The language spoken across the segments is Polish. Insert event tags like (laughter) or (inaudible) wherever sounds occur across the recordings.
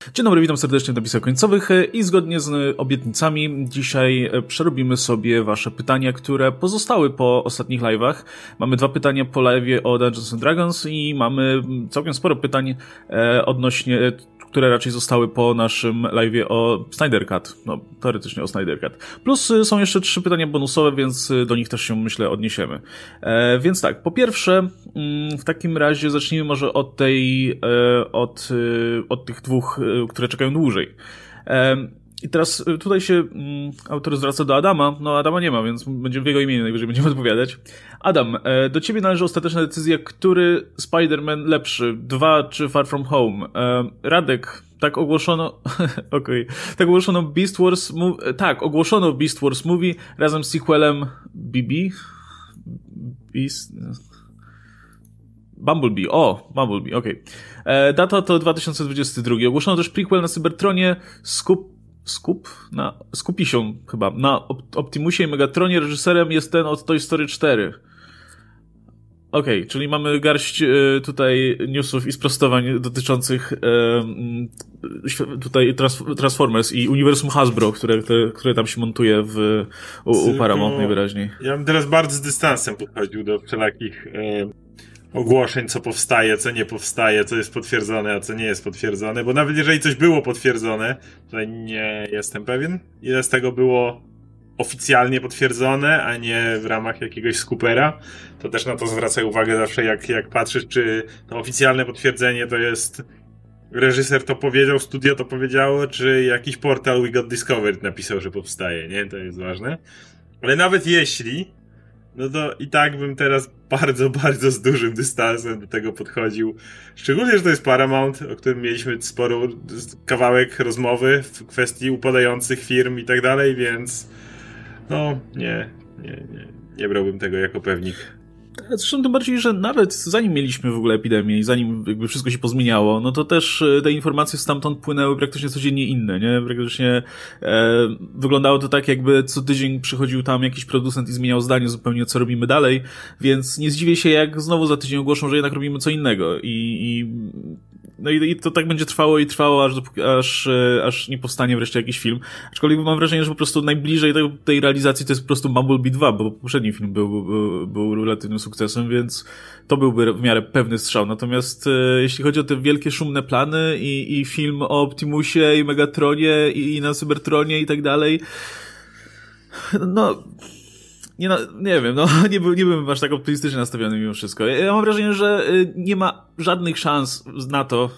Dzień dobry, witam serdecznie w napisach końcowych i zgodnie z obietnicami dzisiaj przerobimy sobie wasze pytania, które pozostały po ostatnich live'ach. Mamy dwa pytania po live'ie o Dungeons Dragons i mamy całkiem sporo pytań e, odnośnie które raczej zostały po naszym live'ie o Snyder Cut. No, teoretycznie o Snyder Cut. Plus y, są jeszcze trzy pytania bonusowe, więc y, do nich też się, myślę, odniesiemy. E, więc tak, po pierwsze, mm, w takim razie zacznijmy może od tej, e, od, y, od tych dwóch, które czekają dłużej. E, i teraz tutaj się mm, autor zwraca do Adama. No, Adama nie ma, więc będziemy w jego imieniu najwyżej będziemy (laughs) odpowiadać. Adam, do ciebie należy ostateczna decyzja, który Spider-Man lepszy? Dwa czy Far From Home? Radek, tak ogłoszono, (laughs) okej, okay. tak ogłoszono Beast Wars, tak, ogłoszono Beast Wars Movie razem z sequelem BB? Beast... Bumblebee, o, Bumblebee, okej. Okay. E, data to 2022. Ogłoszono też prequel na Cybertronie, Scoop Skup? Na, Skupisią chyba. Na Optimusie i Megatronie reżyserem jest ten od Toy Story 4. Okej, okay, czyli mamy garść y, tutaj newsów i sprostowań dotyczących y, tutaj Transformers i uniwersum Hasbro, które, które, które tam się montuje w, u, u Paramount najwyraźniej. Ja bym teraz bardzo z dystansem podchodził do wszelakich y, ogłoszeń, co powstaje, co nie powstaje, co jest potwierdzone, a co nie jest potwierdzone, bo nawet jeżeli coś było potwierdzone, to nie jestem pewien, ile z tego było oficjalnie potwierdzone, a nie w ramach jakiegoś skupera, to też na to zwracaj uwagę zawsze, jak, jak patrzysz, czy to oficjalne potwierdzenie to jest reżyser to powiedział, studio to powiedziało, czy jakiś portal We Got Discovered napisał, że powstaje, nie? To jest ważne. Ale nawet jeśli, no to i tak bym teraz bardzo, (laughs) bardzo z dużym dystansem do tego podchodził. Szczególnie, że to jest Paramount, o którym mieliśmy sporo kawałek rozmowy w kwestii upadających firm i tak dalej, więc no, nie, nie, nie, nie brałbym tego jako pewnik. Zresztą tym bardziej, że nawet zanim mieliśmy w ogóle epidemię i zanim jakby wszystko się pozmieniało, no to też e, te informacje stamtąd płynęły praktycznie codziennie inne, nie? Praktycznie e, wyglądało to tak, jakby co tydzień przychodził tam jakiś producent i zmieniał zdanie zupełnie, co robimy dalej, więc nie zdziwię się, jak znowu za tydzień ogłoszą, że jednak robimy co innego i, i no i, i, to tak będzie trwało i trwało, aż, aż, e, aż nie powstanie wreszcie jakiś film. Aczkolwiek mam wrażenie, że po prostu najbliżej tej, tej realizacji to jest po prostu Bumblebee 2, bo poprzedni film był, był, był relatywnym sukcesem, więc to byłby w miarę pewny strzał. Natomiast e, jeśli chodzi o te wielkie, szumne plany i, i film o Optimusie i Megatronie i, i na Cybertronie i tak dalej, no nie, no, nie wiem, no (laughs) nie, by, nie byłem aż tak optymistycznie nastawiony mimo wszystko. Ja, mam wrażenie, że y, nie ma żadnych szans na to,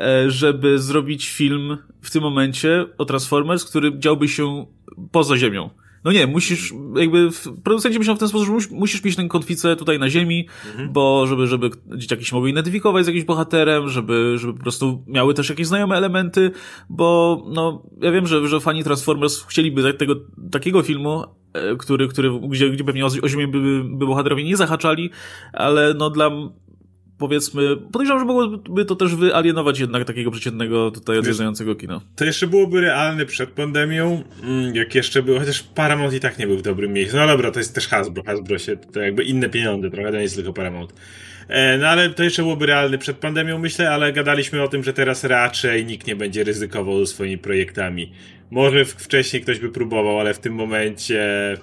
e, żeby zrobić film w tym momencie o Transformers, który działby się poza Ziemią. No nie, musisz, jakby, producenci myślą w ten sposób, że musisz mieć tę kotwicę tutaj na ziemi, mhm. bo żeby, żeby dzieciaki się mogły identyfikować z jakimś bohaterem, żeby, żeby po prostu miały też jakieś znajome elementy, bo, no, ja wiem, że, że fani Transformers chcieliby tego, takiego filmu, który, który, gdzie, gdzie pewnie o, o ziemię by, by bohaterowie nie zahaczali, ale no dla powiedzmy, podejrzewam, że mogłoby to też wyalienować jednak takiego przeciętnego tutaj odwiedzającego kino. To jeszcze byłoby realne przed pandemią, mm, jak jeszcze było, chociaż Paramount i tak nie był w dobrym miejscu. No dobra, to jest też Hasbro, Hasbro się, to jakby inne pieniądze trochę, to nie jest tylko Paramount. E, no ale to jeszcze byłoby realne przed pandemią, myślę, ale gadaliśmy o tym, że teraz raczej nikt nie będzie ryzykował swoimi projektami. Może wcześniej ktoś by próbował, ale w tym momencie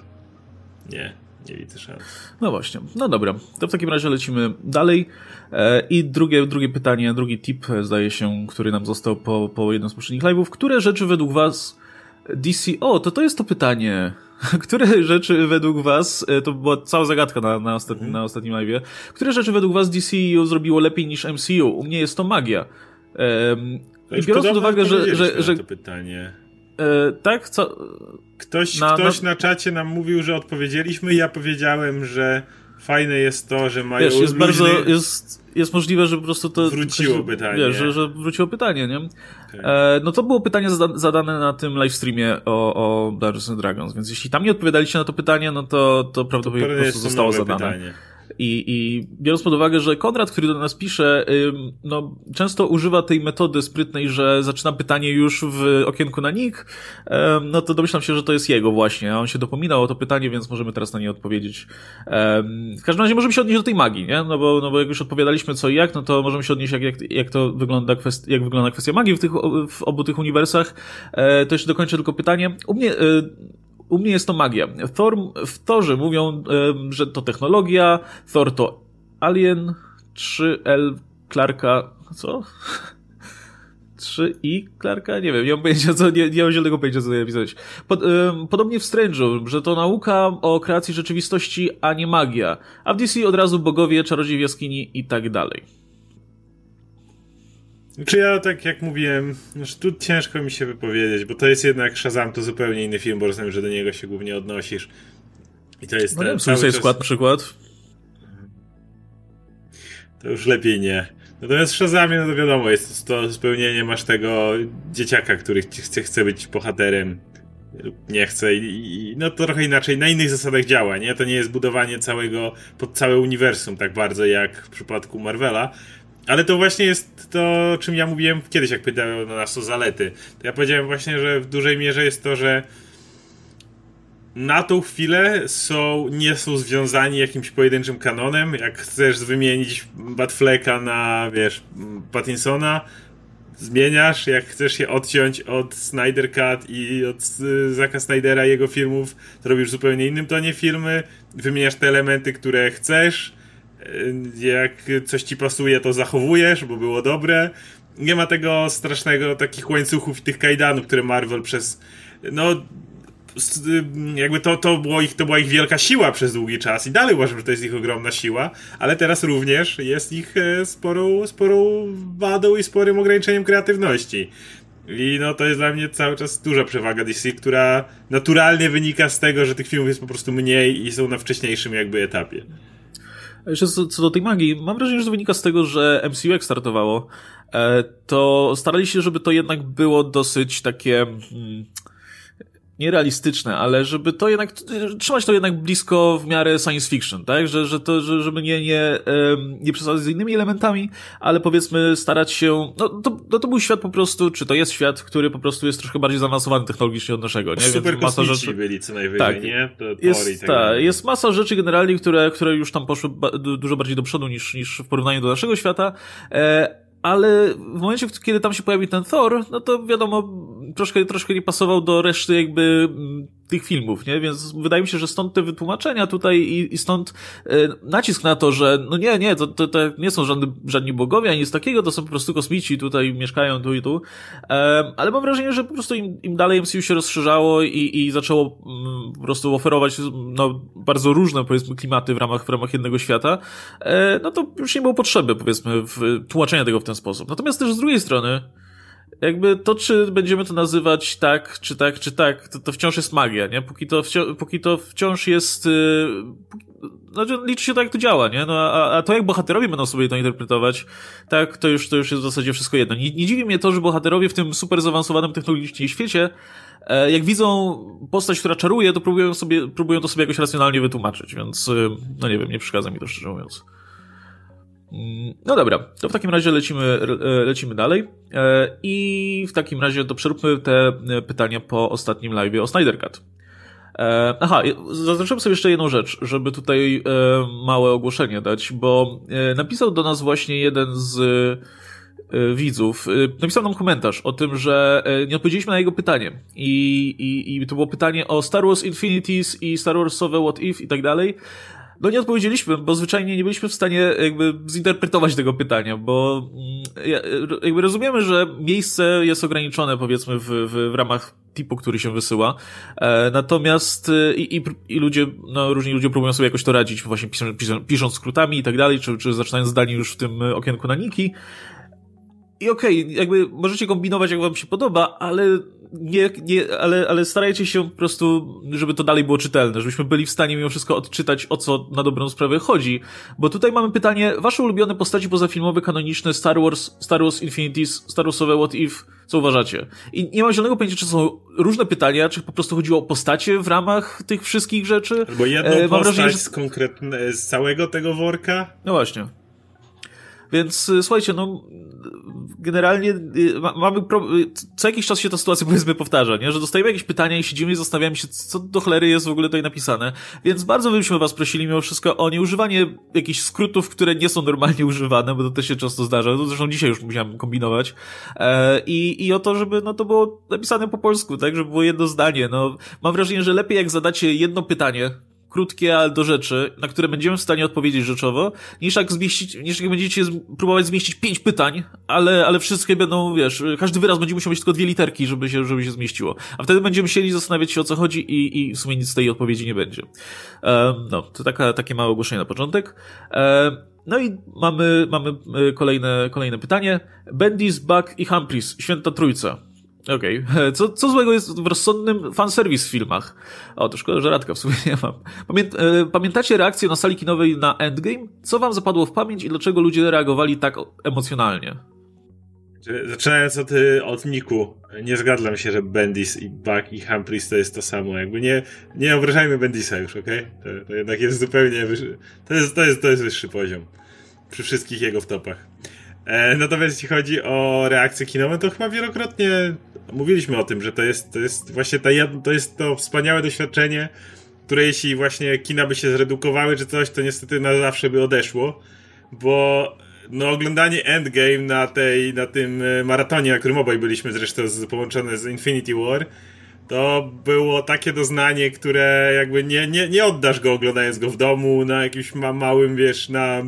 nie nie widzę szans. No właśnie. No dobra. To w takim razie lecimy dalej. E, I drugie, drugie pytanie, drugi tip, zdaje się, który nam został po, po jednym z poprzednich live'ów. Które rzeczy według was DC... O, to to jest to pytanie. (laughs) Które rzeczy według was, e, to była cała zagadka na, na, ostatnim, mm. na ostatnim live'ie, które rzeczy według was DC zrobiło lepiej niż MCU? U mnie jest to magia. Um, I biorąc pod uwagę, że... że, że to pytanie. E, tak? Co? Ktoś, na, ktoś na... na czacie nam mówił, że odpowiedzieliśmy. Ja powiedziałem, że fajne jest to, że mają. Wiesz, jest luźny... bardzo. Jest, jest możliwe, że po prostu to. Wróciło ktoś, pytanie. Wiesz, że, że wróciło pytanie, nie? Okay. E, no to było pytanie zada zadane na tym livestreamie o, o Dungeons and Dragons, więc jeśli tam nie odpowiadaliście na to pytanie, no to, to prawdopodobnie to po prostu zostało zadane. Pytanie. I, I biorąc pod uwagę, że Konrad, który do nas pisze, no, często używa tej metody sprytnej, że zaczyna pytanie już w okienku na nick, no to domyślam się, że to jest jego właśnie, a on się dopominał o to pytanie, więc możemy teraz na nie odpowiedzieć. W każdym razie możemy się odnieść do tej magii, nie? No bo, no bo jak już odpowiadaliśmy co i jak, no to możemy się odnieść, jak, jak, jak to wygląda, kwest- jak wygląda kwestia magii w, tych, w obu tych uniwersach. E, to jeszcze dokończę tylko pytanie. U mnie, e, u mnie jest to magia. Thor, w Torze mówią, że to technologia, Thor to Alien, 3L Clarka, co? (laughs) 3i Clarka? Nie wiem, nie mam pojęcia, co, nie, nie mam zielonego pojęcia, co napisać. Pod, podobnie w Strange'u, że to nauka o kreacji rzeczywistości, a nie magia. A w DC od razu bogowie, czarodziej w jaskini i tak dalej. Czy ja tak jak mówiłem, że tu ciężko mi się wypowiedzieć, bo to jest jednak Shazam to zupełnie inny film, bo rozumiem, że do niego się głównie odnosisz. I to jest no ten, cały czas... skład przykład. To już lepiej nie. Natomiast w Shazamie, no to wiadomo, jest to spełnienie, masz tego dzieciaka, który chce, chce być bohaterem nie chce i, i, no to trochę inaczej, na innych zasadach działa, nie? To nie jest budowanie całego, pod całe uniwersum tak bardzo jak w przypadku Marvela, ale to właśnie jest to, czym ja mówiłem kiedyś, jak pytałem nas o zalety. To ja powiedziałem właśnie, że w dużej mierze jest to, że na tą chwilę są, nie są związani jakimś pojedynczym kanonem. Jak chcesz wymienić Batfleka na, wiesz, Pattinsona, zmieniasz. Jak chcesz się odciąć od Snyder Cut i od Zaka Snydera i jego filmów, to robisz zupełnie innym tonie filmy. Wymieniasz te elementy, które chcesz jak coś ci pasuje, to zachowujesz, bo było dobre. Nie ma tego strasznego, takich łańcuchów i tych kajdanów, które Marvel przez, no, jakby to, to, było ich, to była ich wielka siła przez długi czas i dalej uważam, że to jest ich ogromna siła, ale teraz również jest ich e, sporą, sporą wadą i sporym ograniczeniem kreatywności. I no to jest dla mnie cały czas duża przewaga DC, która naturalnie wynika z tego, że tych filmów jest po prostu mniej i są na wcześniejszym jakby etapie. Jeszcze co, co do tej magii, mam wrażenie, że to wynika z tego, że MCU jak startowało, e, to starali się, żeby to jednak było dosyć takie... Hmm, nierealistyczne, ale żeby to jednak, trzymać to jednak blisko w miarę science fiction, tak? Że, że to, że, żeby nie, nie, nie przesadzać z innymi elementami, ale powiedzmy starać się, no to, no to był świat po prostu, czy to jest świat, który po prostu jest troszkę bardziej zaawansowany technologicznie od naszego, nie? Super Więc masa rzeczy byli co najwyżej, tak, nie? To jest, tak, jest masa rzeczy generalnie, które, które już tam poszły dużo bardziej do przodu niż, niż w porównaniu do naszego świata, e, ale w momencie, kiedy tam się pojawi ten Thor, no to wiadomo, troszkę, troszkę nie pasował do reszty jakby mm, tych filmów, nie? Więc wydaje mi się, że stąd te wytłumaczenia tutaj i, i stąd e, nacisk na to, że no nie, nie, to, to, to nie są żadni, żadni bogowie, ani nic takiego, to są po prostu kosmici, tutaj mieszkają tu i tu. E, ale mam wrażenie, że po prostu im, im dalej MCU się rozszerzało i, i zaczęło mm, po prostu oferować no, bardzo różne, powiedzmy, klimaty w ramach, w ramach jednego świata, e, no to już nie było potrzeby, powiedzmy, w tłumaczenia tego w ten sposób. Natomiast też z drugiej strony, jakby to, czy będziemy to nazywać tak, czy tak, czy tak, to, to wciąż jest magia, nie? Póki to, wciąż, póki to wciąż jest. Yy, znaczy, liczy się to, jak to działa, nie? No, a, a to, jak bohaterowie będą sobie to interpretować, tak, to już, to już jest w zasadzie wszystko jedno. Nie, nie dziwi mnie to, że bohaterowie w tym super zaawansowanym technologicznie świecie, e, jak widzą postać, która czaruje, to próbują, sobie, próbują to sobie jakoś racjonalnie wytłumaczyć, więc, yy, no nie wiem, nie przeszkadza mi to szczerze mówiąc. Mm, no dobra, to w takim razie lecimy, e, lecimy dalej. E, i w takim razie to przeróbmy te e, pytania po ostatnim live o Snyder Cut. Aha, zaznaczyłem sobie jeszcze jedną rzecz, żeby tutaj małe ogłoszenie dać, bo napisał do nas właśnie jeden z widzów, napisał nam komentarz o tym, że nie odpowiedzieliśmy na jego pytanie. I, i, i to było pytanie o Star Wars Infinities i Star Warsowe What If i tak dalej, no nie odpowiedzieliśmy, bo zwyczajnie nie byliśmy w stanie jakby zinterpretować tego pytania, bo mm, jakby rozumiemy, że miejsce jest ograniczone powiedzmy w, w, w ramach typu, który się wysyła. E, natomiast e, i, i, i, ludzie, no różni ludzie próbują sobie jakoś to radzić, właśnie pisząc, pisząc skrótami i tak dalej, czy, czy zaczynając zdanie już w tym okienku na niki. I okej, okay, jakby możecie kombinować jak wam się podoba, ale nie, nie, ale, ale starajcie się po prostu, żeby to dalej było czytelne, żebyśmy byli w stanie mimo wszystko odczytać, o co na dobrą sprawę chodzi. Bo tutaj mamy pytanie, wasze ulubione postaci pozafilmowe, kanoniczne, Star Wars, Star Wars Infinities, Star Warsowe What If, co uważacie? I nie mam zielonego pojęcia, czy są różne pytania, czy po prostu chodziło o postacie w ramach tych wszystkich rzeczy. Albo jedną e, postać wrażenie, że... z konkretne, z całego tego worka. No właśnie. Więc y, słuchajcie, no generalnie y, mamy pro... Y, co jakiś czas się ta sytuacja powiedzmy powtarza, nie? Że dostajemy jakieś pytania i siedzimy i zastanawiamy się, co do chlery jest w ogóle tutaj napisane. Więc bardzo byśmy was prosili mimo wszystko o nieużywanie jakichś skrótów, które nie są normalnie używane, bo to też się często zdarza. To zresztą dzisiaj już musiałem kombinować. E, i, I o to, żeby no to było napisane po polsku, tak? Żeby było jedno zdanie. No, mam wrażenie, że lepiej jak zadacie jedno pytanie, krótkie, ale do rzeczy, na które będziemy w stanie odpowiedzieć rzeczowo, niż jak zmieścić, niż jak będziecie próbować zmieścić pięć pytań, ale, ale wszystkie będą, wiesz, każdy wyraz będzie musiał mieć tylko dwie literki, żeby się, żeby się zmieściło. A wtedy będziemy musieli zastanawiać się o co chodzi i, i w sumie nic z tej odpowiedzi nie będzie. Um, no, to taka, takie małe ogłoszenie na początek. Um, no i mamy, mamy e, kolejne, kolejne pytanie. Bendis, Buck i Humphries, święta trójca. Okej. Okay. (laughs) Co, co złego jest w rozsądnym fanserwis w filmach? O, to szkoda, że Radka w sumie nie mam. E, pamiętacie reakcję na sali kinowej na Endgame? Co wam zapadło w pamięć i dlaczego ludzie reagowali tak emocjonalnie? Zaczynając od, y, od Niku, nie zgadzam się, że Bendis i Buck i Humphries to jest to samo. Jakby nie, nie obrażajmy Bendisa już, okej? Okay? To, to, jednak jest zupełnie wyższy, to jest, to, jest, to jest wyższy poziom. Przy wszystkich jego wtopach. E, natomiast jeśli chodzi o reakcję kinową, to chyba wielokrotnie mówiliśmy o tym, że to jest, to jest właśnie ta, to jest to wspaniałe doświadczenie, które jeśli właśnie kina by się zredukowały czy coś, to niestety na zawsze by odeszło, bo no oglądanie Endgame na tej, na tym e, maratonie, na którym obaj byliśmy zresztą z, połączone z Infinity War, to było takie doznanie, które jakby nie, nie, nie oddasz go oglądając go w domu, na jakimś ma, małym, wiesz, na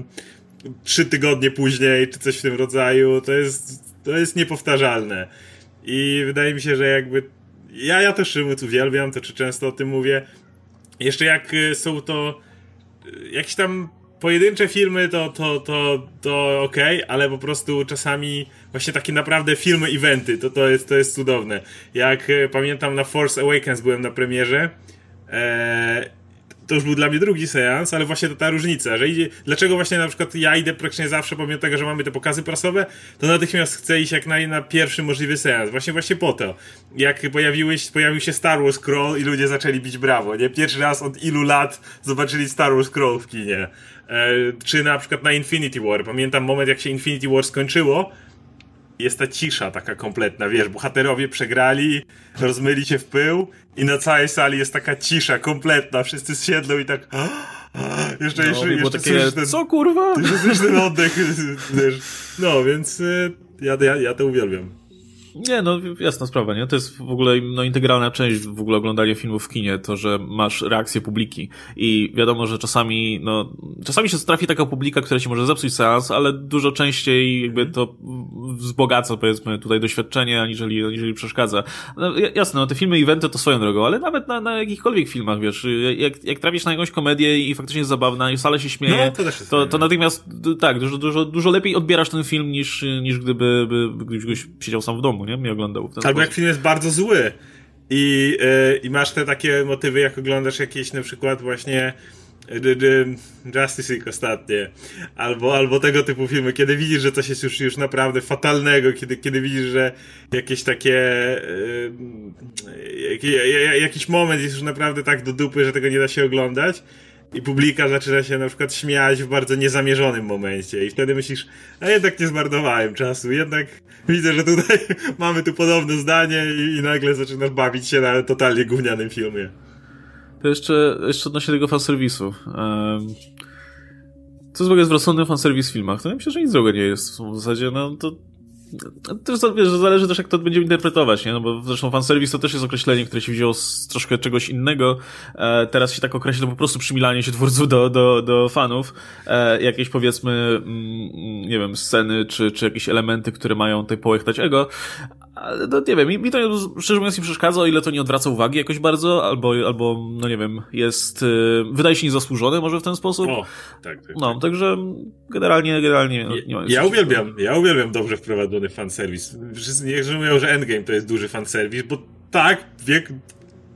trzy tygodnie później, czy coś w tym rodzaju. To jest, to jest niepowtarzalne. I wydaje mi się, że jakby. Ja, ja też Szymut uwielbiam, to czy często o tym mówię. Jeszcze jak y, są to y, jakieś tam pojedyncze filmy, to, to, to, to ok, ale po prostu czasami właśnie takie naprawdę filmy, eventy, to, to, jest, to jest cudowne. Jak y, pamiętam na Force Awakens byłem na premierze. Ee, to już był dla mnie drugi seans, ale właśnie to ta różnica, że idzie, dlaczego właśnie na przykład ja idę praktycznie zawsze, pomimo tego, że mamy te pokazy prasowe, to natychmiast chcę iść jak na, na pierwszy możliwy seans, właśnie właśnie po to. Jak pojawiłeś, pojawił się Star Wars Scroll i ludzie zaczęli bić brawo, nie? Pierwszy raz od ilu lat zobaczyli Star Wars Scroll w kinie. E, czy na przykład na Infinity War, pamiętam moment jak się Infinity War skończyło, jest ta cisza taka kompletna, wiesz, bohaterowie przegrali, rozmyli się w pył i na całej sali jest taka cisza kompletna, wszyscy siedlą i tak jeszcze, no, jeszcze, jeszcze takie, ten, co kurwa? Jeszcze ten oddech, wiesz. No, więc y, ja, ja, ja to uwielbiam. Nie, no jasna sprawa, nie? To jest w ogóle no, integralna część w ogóle oglądania filmów w kinie, to, że masz reakcję publiki i wiadomo, że czasami, no, czasami się trafi taka publika, która ci może zepsuć seans, ale dużo częściej jakby to wzbogaca, powiedzmy, tutaj doświadczenie, aniżeli, aniżeli przeszkadza. No, jasne, no te filmy, eventy to swoją drogą, ale nawet na, na jakichkolwiek filmach, wiesz, jak, jak trafisz na jakąś komedię i faktycznie jest zabawna i sala się śmieje, no, to, to, to, natychmiast, tak, dużo, dużo, dużo lepiej odbierasz ten film niż, niż gdyby by, gdybyś siedział sam w domu nie? Mnie oglądał. Albo sposób. jak film jest bardzo zły i, yy, i masz te takie motywy, jak oglądasz jakieś na przykład właśnie Justice League ostatnie, albo, albo tego typu filmy, kiedy widzisz, że coś jest już, już naprawdę fatalnego, kiedy, kiedy widzisz, że jakieś takie yy, jakiś moment jest już naprawdę tak do dupy, że tego nie da się oglądać i publika zaczyna się na przykład śmiać w bardzo niezamierzonym momencie i wtedy myślisz, a jednak nie zmarnowałem czasu, jednak widzę, że tutaj (laughs) mamy tu podobne zdanie i, i nagle zaczynasz bawić się na totalnie gównianym filmie. To jeszcze, jeszcze odnośnie tego fanserwisu. Um, co złego jest w rozsądnym fanserwis w filmach? To ja myślę, że nic złego nie jest w zasadzie, no to też wiesz, zależy też jak to będziemy interpretować, nie? No bo zresztą fanserwis to też jest określenie, które się wzięło z troszkę czegoś innego. E, teraz się tak określa po prostu przymilanie się twórców do, do, do fanów. E, jakieś powiedzmy, mm, nie wiem, sceny czy, czy jakieś elementy, które mają tutaj połechtać ego. Ale no nie wiem, mi, mi to szczerze mówiąc nie przeszkadza, o ile to nie odwraca uwagi jakoś bardzo, albo, albo no nie wiem, jest, y, wydaje się niezasłużone może w ten sposób. O, tak, tak. No, tak. także generalnie, generalnie no, nie ma Ja uwielbiam, ja uwielbiam dobrze wprowadzony fanserwis. Wszyscy nie mówią, że Endgame to jest duży fanserwis, bo tak, wiek,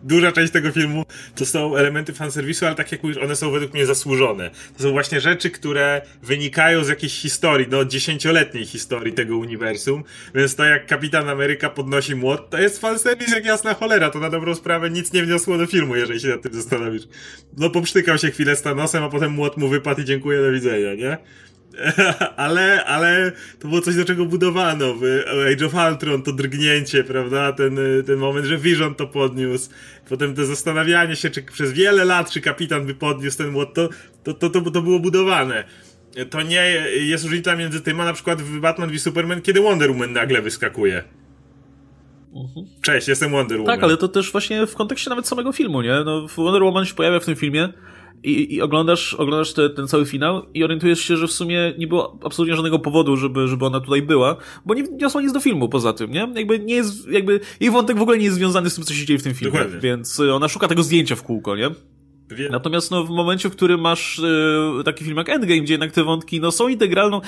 duża część tego filmu to są elementy fanserwisu, ale tak jak mówisz, one są według mnie zasłużone. To są właśnie rzeczy, które wynikają z jakiejś historii, no dziesięcioletniej historii tego uniwersum, więc to jak Kapitan Ameryka podnosi młot, to jest fanserwis jak jasna cholera, to na dobrą sprawę nic nie wniosło do filmu, jeżeli się nad tym zastanowisz. No poprztykał się chwilę z Thanosem, a potem młot mu wypadł i dziękuję, do widzenia, nie? (laughs) ale, ale to było coś, do czego budowano. Age of Ultron to drgnięcie, prawda? Ten, ten moment, że Vision to podniósł. Potem to zastanawianie się, czy przez wiele lat, czy kapitan by podniósł ten młot, to, to, to, to, to było budowane. To nie jest różnica między tym, a na przykład w Batman v Superman, kiedy Wonder Woman nagle wyskakuje. Mhm. Cześć, jestem Wonder Woman. Tak, ale to też właśnie w kontekście nawet samego filmu, nie? No, Wonder Woman się pojawia w tym filmie i, i oglądasz, oglądasz te, ten cały finał i orientujesz się, że w sumie nie było absolutnie żadnego powodu, żeby, żeby ona tutaj była, bo nie wniosła nic do filmu poza tym, nie? Jakby nie jest, jakby jej wątek w ogóle nie jest związany z tym, co się dzieje w tym filmie, Dokładnie. więc ona szuka tego zdjęcia w kółko, nie? Natomiast no, w momencie, w którym masz e, taki film jak Endgame, gdzie jednak te wątki no, są integralną,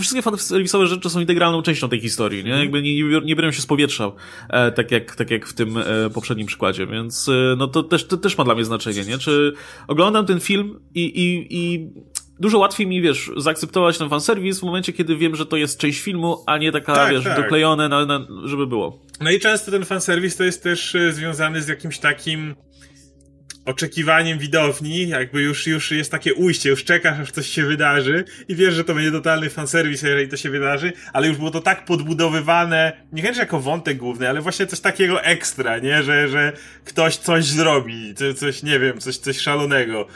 wszystkie serwisowe rzeczy są integralną częścią tej historii, nie? Mhm. Jakby nie, nie, nie biorą się z powietrza, e, tak, jak, tak jak w tym e, poprzednim przykładzie, więc e, no to też, to też ma dla mnie znaczenie, nie? Czy oglądam ten film i, i, i dużo łatwiej mi, wiesz, zaakceptować ten fanserwis w momencie, kiedy wiem, że to jest część filmu, a nie taka, tak, wiesz, tak. doklejone, na, na, żeby było. No i często ten fanserwis to jest też e, związany z jakimś takim oczekiwaniem widowni, jakby już, już jest takie ujście, już czekasz, aż coś się wydarzy i wiesz, że to będzie totalny fanserwis, jeżeli to się wydarzy, ale już było to tak podbudowywane, nie chęć jako wątek główny, ale właśnie coś takiego ekstra, nie? Że, że ktoś coś zrobi, coś, nie wiem, coś, coś szalonego.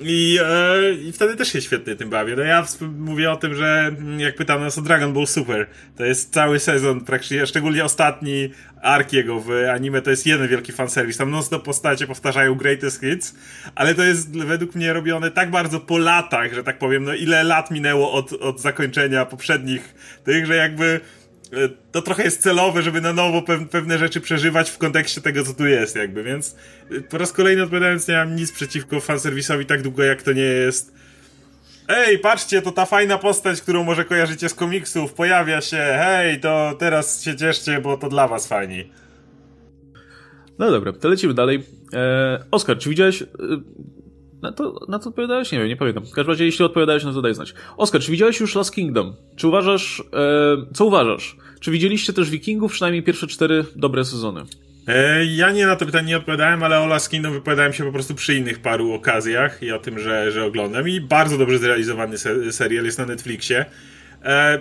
I, e, I wtedy też się świetnie tym bawię. No ja mówię o tym, że jak pytam nas o Dragon Ball Super, to jest cały sezon praktycznie, szczególnie ostatni ark jego w anime, to jest jeden wielki fanserwis. Tam non-stop postacie powtarzają Greatest Hits, ale to jest według mnie robione tak bardzo po latach, że tak powiem, no ile lat minęło od, od zakończenia poprzednich tych, że jakby to trochę jest celowe, żeby na nowo pewne rzeczy przeżywać w kontekście tego, co tu jest, jakby, więc e, po raz kolejny odpowiadając, nie mam nic przeciwko fanserwisowi tak długo, jak to nie jest Ej, patrzcie, to ta fajna postać, którą może kojarzycie z komiksów, pojawia się, hej, to teraz się cieszcie, bo to dla was fajni. No dobra, to lecimy dalej. Eee, Oskar, czy widziałeś... Na to, na to odpowiadałeś? Nie wiem, nie pamiętam. W każdym razie, jeśli odpowiadałeś, no to daj znać. Oskar, czy widziałeś już Last Kingdom? Czy uważasz, e, co uważasz? Czy widzieliście też Wikingów, przynajmniej pierwsze cztery dobre sezony? E, ja nie na to pytanie nie odpowiadałem, ale o Last Kingdom wypowiadałem się po prostu przy innych paru okazjach i o tym, że, że oglądam. I bardzo dobrze zrealizowany se serial jest na Netflixie. E,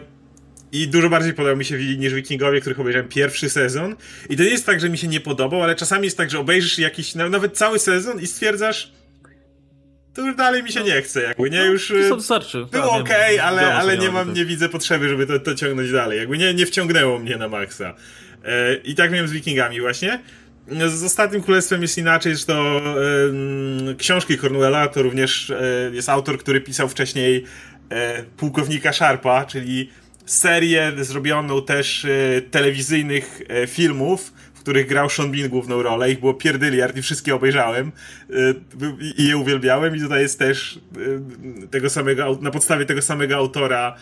i dużo bardziej podobał mi się niż Wikingowie, których obejrzałem pierwszy sezon. I to nie jest tak, że mi się nie podobał, ale czasami jest tak, że obejrzysz jakiś, nawet cały sezon i stwierdzasz, to już dalej mi się nie chce, jakby nie już. To y, wystarczy. Było okej, okay, ale, ale nie mam, nie widzę potrzeby, żeby to, to ciągnąć dalej. Jakby nie, nie wciągnęło mnie na maksa. E, I tak miałem z Wikingami właśnie. Z Ostatnim Królestwem jest inaczej, zresztą e, książki Cornwella to również e, jest autor, który pisał wcześniej e, Pułkownika Sharpa, czyli serię zrobioną też e, telewizyjnych e, filmów, których grał Sean Bean główną rolę. Ich było pierdyliard i wszystkie obejrzałem y, i je uwielbiałem i tutaj jest też y, tego samego, na podstawie tego samego autora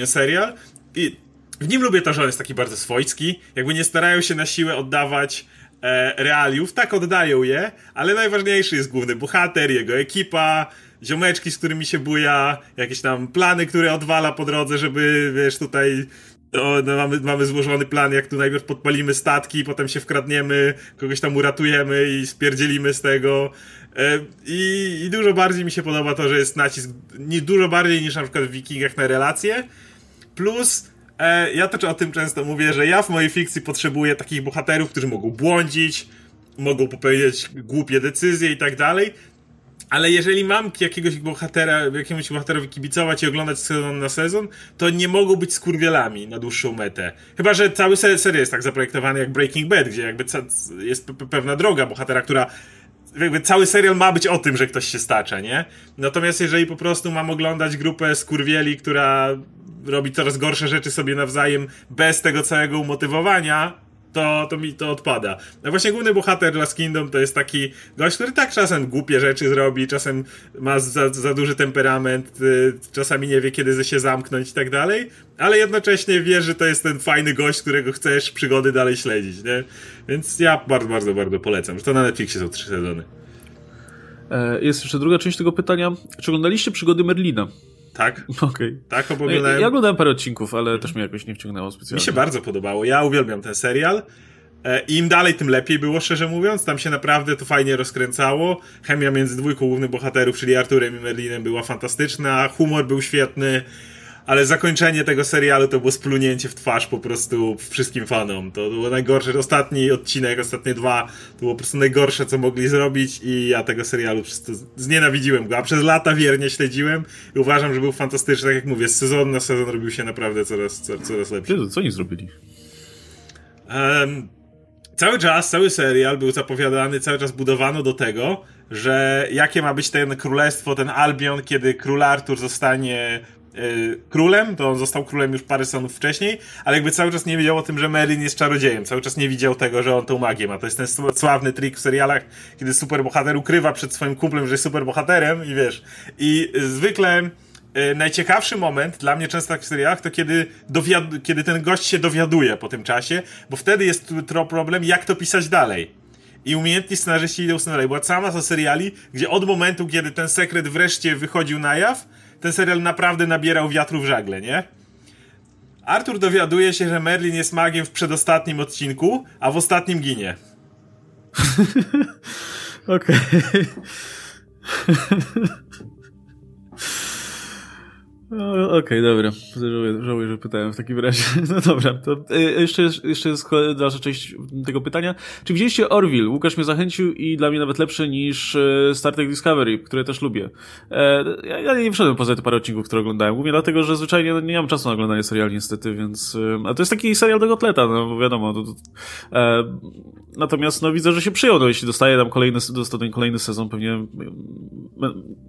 y, serial. I w nim lubię to, że on jest taki bardzo swojski, jakby nie starają się na siłę oddawać e, realiów, tak oddają je, ale najważniejszy jest główny bohater, jego ekipa, ziomeczki, z którymi się buja, jakieś tam plany, które odwala po drodze, żeby, wiesz, tutaj no, no mamy, mamy złożony plan, jak tu najpierw podpalimy statki, potem się wkradniemy, kogoś tam uratujemy i spierdzielimy z tego. E, I, I, dużo bardziej mi się podoba to, że jest nacisk, nie, dużo bardziej niż na przykład w Wikingach na relacje. Plus, e, ja też o tym często mówię, że ja w mojej fikcji potrzebuję takich bohaterów, którzy mogą błądzić, mogą popełniać głupie decyzje i tak dalej, ale jeżeli mam jakiegoś bohatera, jakiemuś bohaterowi kibicować i oglądać sezon na sezon, to nie mogą być skurwielami na dłuższą metę. Chyba, że cały ser serial jest tak zaprojektowany jak Breaking Bad, gdzie jakby jest pewna droga bohatera, która jakby cały serial ma być o tym, że ktoś się stacza, nie? Natomiast jeżeli po prostu mam oglądać grupę skurwieli, która robi coraz gorsze rzeczy sobie nawzajem bez tego całego umotywowania, to, to mi to odpada. No właśnie główny bohater Last Kingdom to jest taki gość, który tak czasem głupie rzeczy zrobi, czasem ma za, za duży temperament, y, czasami nie wie kiedy się zamknąć i tak dalej, ale jednocześnie wie, że to jest ten fajny gość, którego chcesz przygody dalej śledzić, nie? Więc ja bardzo, bardzo, bardzo polecam, że to na Netflixie są trzy sezony. E, jest jeszcze druga część tego pytania. Czy oglądaliście przygody Merlina? Tak. Okej. Okay. Tak, oglądałem. Ja, ja oglądałem parę odcinków, ale też mnie jakoś nie wciągnęło specjalnie. Mi się bardzo podobało. Ja uwielbiam ten serial. E, Im dalej, tym lepiej było, szczerze mówiąc. Tam się naprawdę to fajnie rozkręcało. Chemia między dwójką głównych bohaterów, czyli Arturem i Merlinem, była fantastyczna. Humor był świetny ale zakończenie tego serialu to było splunięcie w twarz po prostu wszystkim fanom. To było najgorsze. Ostatni odcinek, ostatnie dwa, to było po prostu najgorsze, co mogli zrobić i ja tego serialu przez to znienawidziłem go, a przez lata wiernie śledziłem i uważam, że był fantastyczny. Tak jak mówię, z sezonu na sezon robił się naprawdę coraz, coraz, coraz lepszy. Co oni zrobili? Um, cały czas, cały serial był zapowiadany, cały czas budowano do tego, że jakie ma być ten królestwo, ten Albion, kiedy król Artur zostanie Y, królem, to on został królem już parę sezonów wcześniej, ale jakby cały czas nie wiedział o tym, że Merlin jest czarodziejem, cały czas nie widział tego, że on tą magię ma. To jest ten sławny trik w serialach, kiedy superbohater ukrywa przed swoim kumplem, że jest superbohaterem i wiesz, i zwykle y, najciekawszy moment dla mnie często tak w serialach to kiedy, dowiad- kiedy ten gość się dowiaduje po tym czasie, bo wtedy jest problem, jak to pisać dalej. I umiejętni scenarzyści idą dalej. Była cała masa seriali, gdzie od momentu, kiedy ten sekret wreszcie wychodził na jaw, ten serial naprawdę nabierał wiatru w żagle, nie? Arthur dowiaduje się, że Merlin jest magiem w przedostatnim odcinku, a w ostatnim ginie. (laughs) Okej. (laughs) No, Okej, okay, dobra. Żałuję, żałuję, że pytałem w takim razie. (laughs) No dobra, to e, jeszcze, jeszcze jest dalsza część tego pytania. Czy widzieliście Orville? Łukasz mnie zachęcił i dla mnie nawet lepsze niż e, Star Trek Discovery, które też lubię. E, ja, ja nie wszedłem poza te parę odcinków, które oglądałem. Głównie dlatego, że zwyczajnie no, nie mam czasu na oglądanie seriali niestety, więc... A to jest taki serial do kotleta, no bo wiadomo. To, to, e, natomiast no widzę, że się przyjął, no jeśli dostaje tam kolejny, dostaje kolejny sezon, pewnie...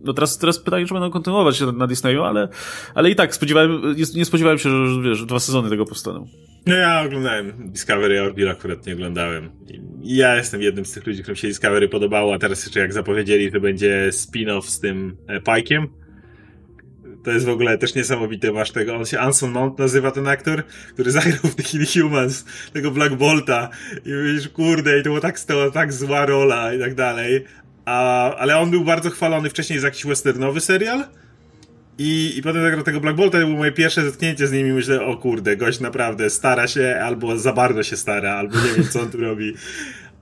No teraz, teraz pytanie, czy będą kontynuować na Disneyu, ale ale i tak spodziewałem, nie spodziewałem się, że wiesz, dwa sezony tego powstaną. No ja oglądałem Discovery, Orville akurat nie oglądałem. Ja jestem jednym z tych ludzi, którym się Discovery podobało, a teraz jeszcze jak zapowiedzieli, to będzie spin-off z tym e, Pike'iem. To jest w ogóle też niesamowite, masz tego, on się Anson Mount nazywa ten aktor, który (laughs) zagrał w The Inhumans, tego Black Bolta i mówisz, kurde, i to była tak, tak zła rola i tak dalej. A, ale on był bardzo chwalony wcześniej za jakiś westernowy serial, i, I potem zagrał tego Black Bolta, to było moje pierwsze zetknięcie z nimi. Myślę, o kurde, gość naprawdę stara się, albo za bardzo się stara, albo nie wiem, co on tu robi.